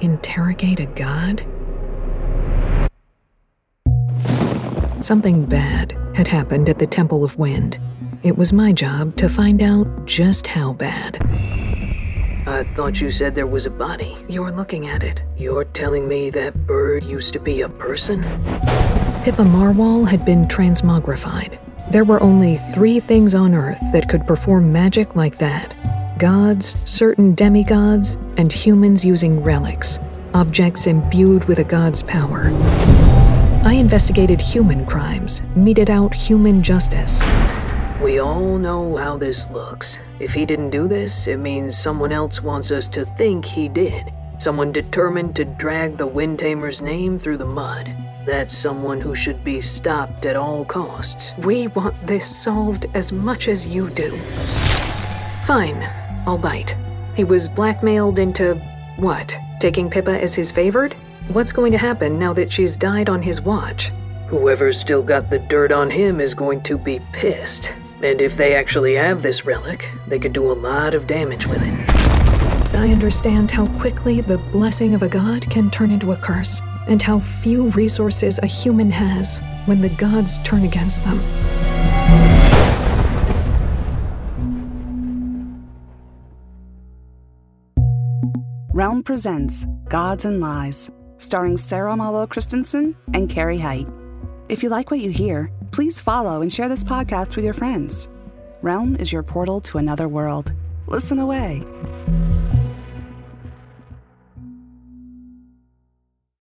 Interrogate a god? Something bad had happened at the Temple of Wind. It was my job to find out just how bad. I thought you said there was a body. You're looking at it. You're telling me that bird used to be a person? Pippa Marwall had been transmogrified. There were only three things on Earth that could perform magic like that gods, certain demigods, and humans using relics, objects imbued with a god's power. I investigated human crimes, meted out human justice. We all know how this looks. If he didn't do this, it means someone else wants us to think he did. Someone determined to drag the Windtamer's name through the mud. That's someone who should be stopped at all costs. We want this solved as much as you do. Fine, I'll bite. He was blackmailed into what? Taking Pippa as his favored? What's going to happen now that she's died on his watch? Whoever's still got the dirt on him is going to be pissed. And if they actually have this relic, they could do a lot of damage with it. I understand how quickly the blessing of a god can turn into a curse, and how few resources a human has when the gods turn against them. Realm presents Gods and Lies, starring Sarah Mollo Christensen and Carrie Height. If you like what you hear, please follow and share this podcast with your friends. Realm is your portal to another world. Listen away.